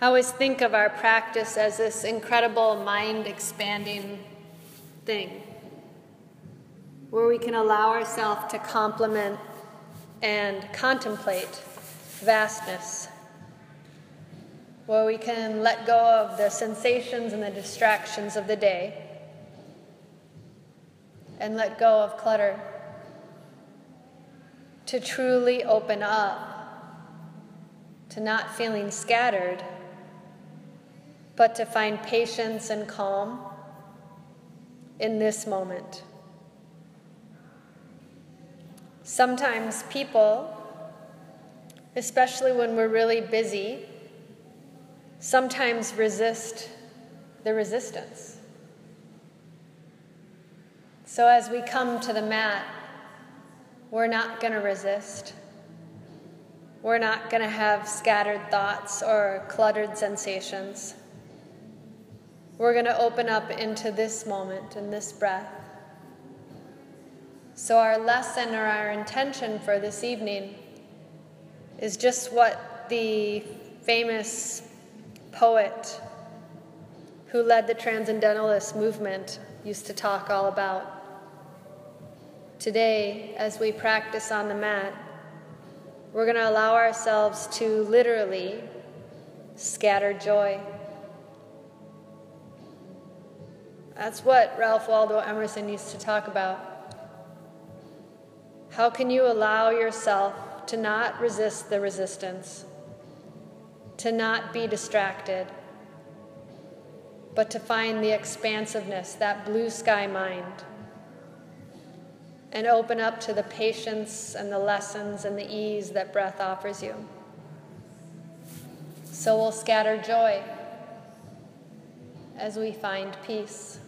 I always think of our practice as this incredible mind expanding thing where we can allow ourselves to complement and contemplate vastness, where we can let go of the sensations and the distractions of the day and let go of clutter to truly open up to not feeling scattered but to find patience and calm in this moment. Sometimes people, especially when we're really busy, sometimes resist the resistance. So as we come to the mat, we're not going to resist. We're not going to have scattered thoughts or cluttered sensations. We're going to open up into this moment and this breath. So, our lesson or our intention for this evening is just what the famous poet who led the Transcendentalist movement used to talk all about. Today, as we practice on the mat, we're going to allow ourselves to literally scatter joy. That's what Ralph Waldo Emerson used to talk about. How can you allow yourself to not resist the resistance, to not be distracted, but to find the expansiveness, that blue sky mind, and open up to the patience and the lessons and the ease that breath offers you? So we'll scatter joy as we find peace.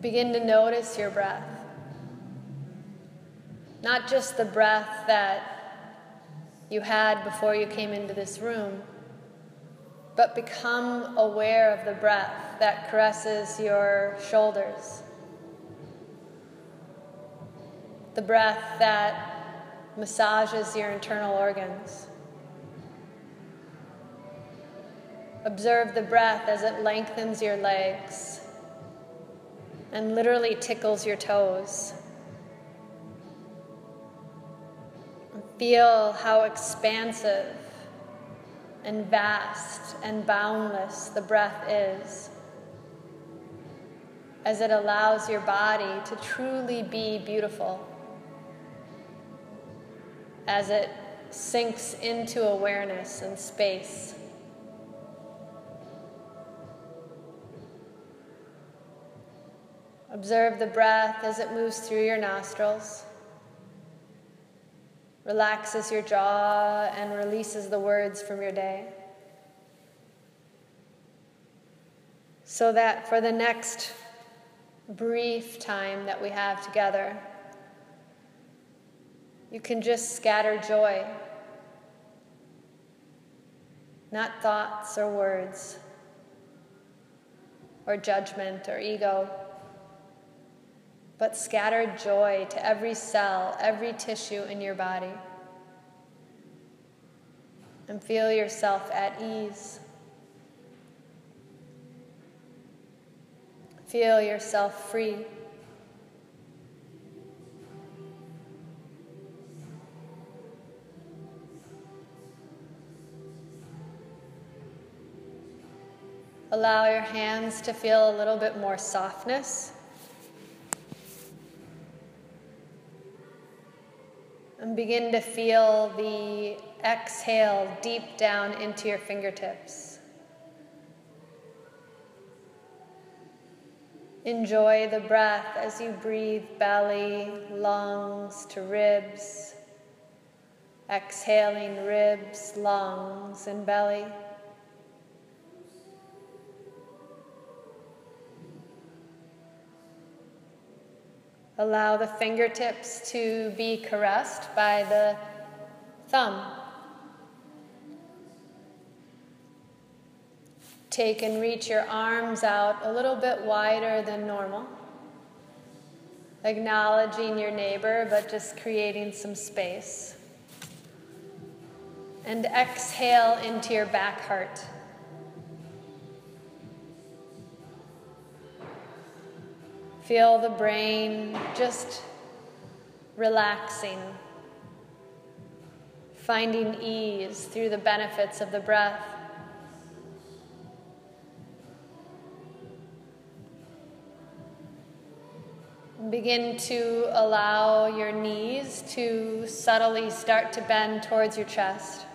Begin to notice your breath. Not just the breath that you had before you came into this room, but become aware of the breath that caresses your shoulders, the breath that massages your internal organs. Observe the breath as it lengthens your legs and literally tickles your toes. Feel how expansive and vast and boundless the breath is as it allows your body to truly be beautiful, as it sinks into awareness and space. Observe the breath as it moves through your nostrils, relaxes your jaw, and releases the words from your day. So that for the next brief time that we have together, you can just scatter joy, not thoughts or words or judgment or ego but scatter joy to every cell, every tissue in your body. And feel yourself at ease. Feel yourself free. Allow your hands to feel a little bit more softness. And begin to feel the exhale deep down into your fingertips. Enjoy the breath as you breathe belly, lungs to ribs, exhaling ribs, lungs, and belly. Allow the fingertips to be caressed by the thumb. Take and reach your arms out a little bit wider than normal. Acknowledging your neighbor, but just creating some space. And exhale into your back heart. Feel the brain just relaxing, finding ease through the benefits of the breath. Begin to allow your knees to subtly start to bend towards your chest.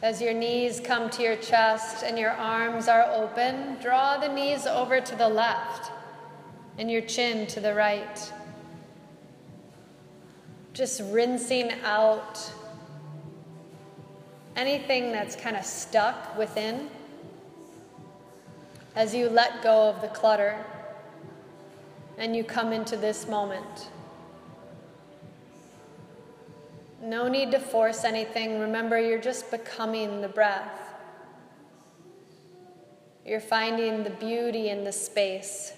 As your knees come to your chest and your arms are open, draw the knees over to the left and your chin to the right. Just rinsing out anything that's kind of stuck within as you let go of the clutter and you come into this moment. No need to force anything. Remember, you're just becoming the breath. You're finding the beauty in the space.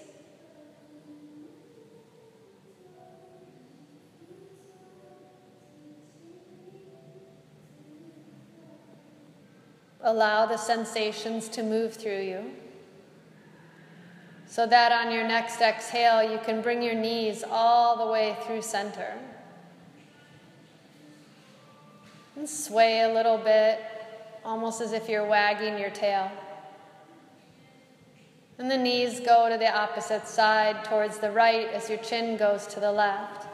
Allow the sensations to move through you so that on your next exhale, you can bring your knees all the way through center. And sway a little bit, almost as if you're wagging your tail. And the knees go to the opposite side towards the right as your chin goes to the left.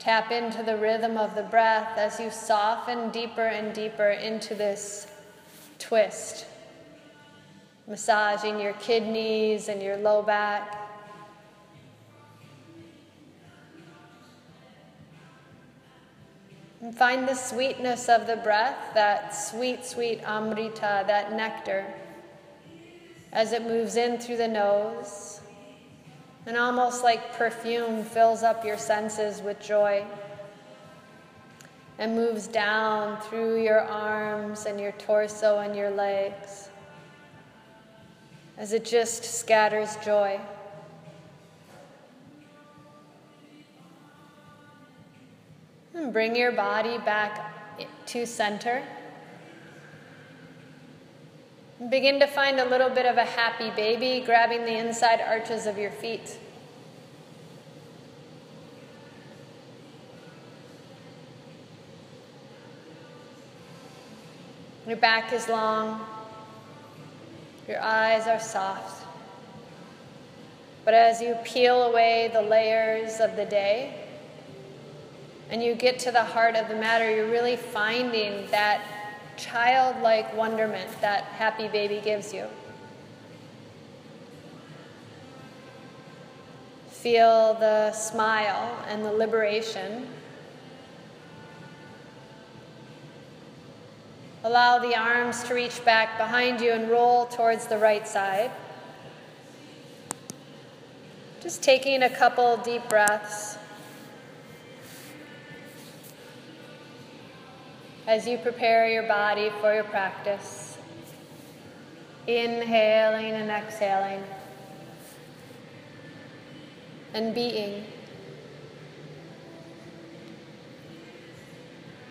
Tap into the rhythm of the breath as you soften deeper and deeper into this twist. Massaging your kidneys and your low back. And find the sweetness of the breath, that sweet, sweet amrita, that nectar, as it moves in through the nose and almost like perfume fills up your senses with joy and moves down through your arms and your torso and your legs as it just scatters joy. And bring your body back to center. Begin to find a little bit of a happy baby grabbing the inside arches of your feet. Your back is long, your eyes are soft. But as you peel away the layers of the day and you get to the heart of the matter, you're really finding that childlike wonderment that happy baby gives you. Feel the smile and the liberation. Allow the arms to reach back behind you and roll towards the right side. Just taking a couple deep breaths. as you prepare your body for your practice. Inhaling and exhaling, and being.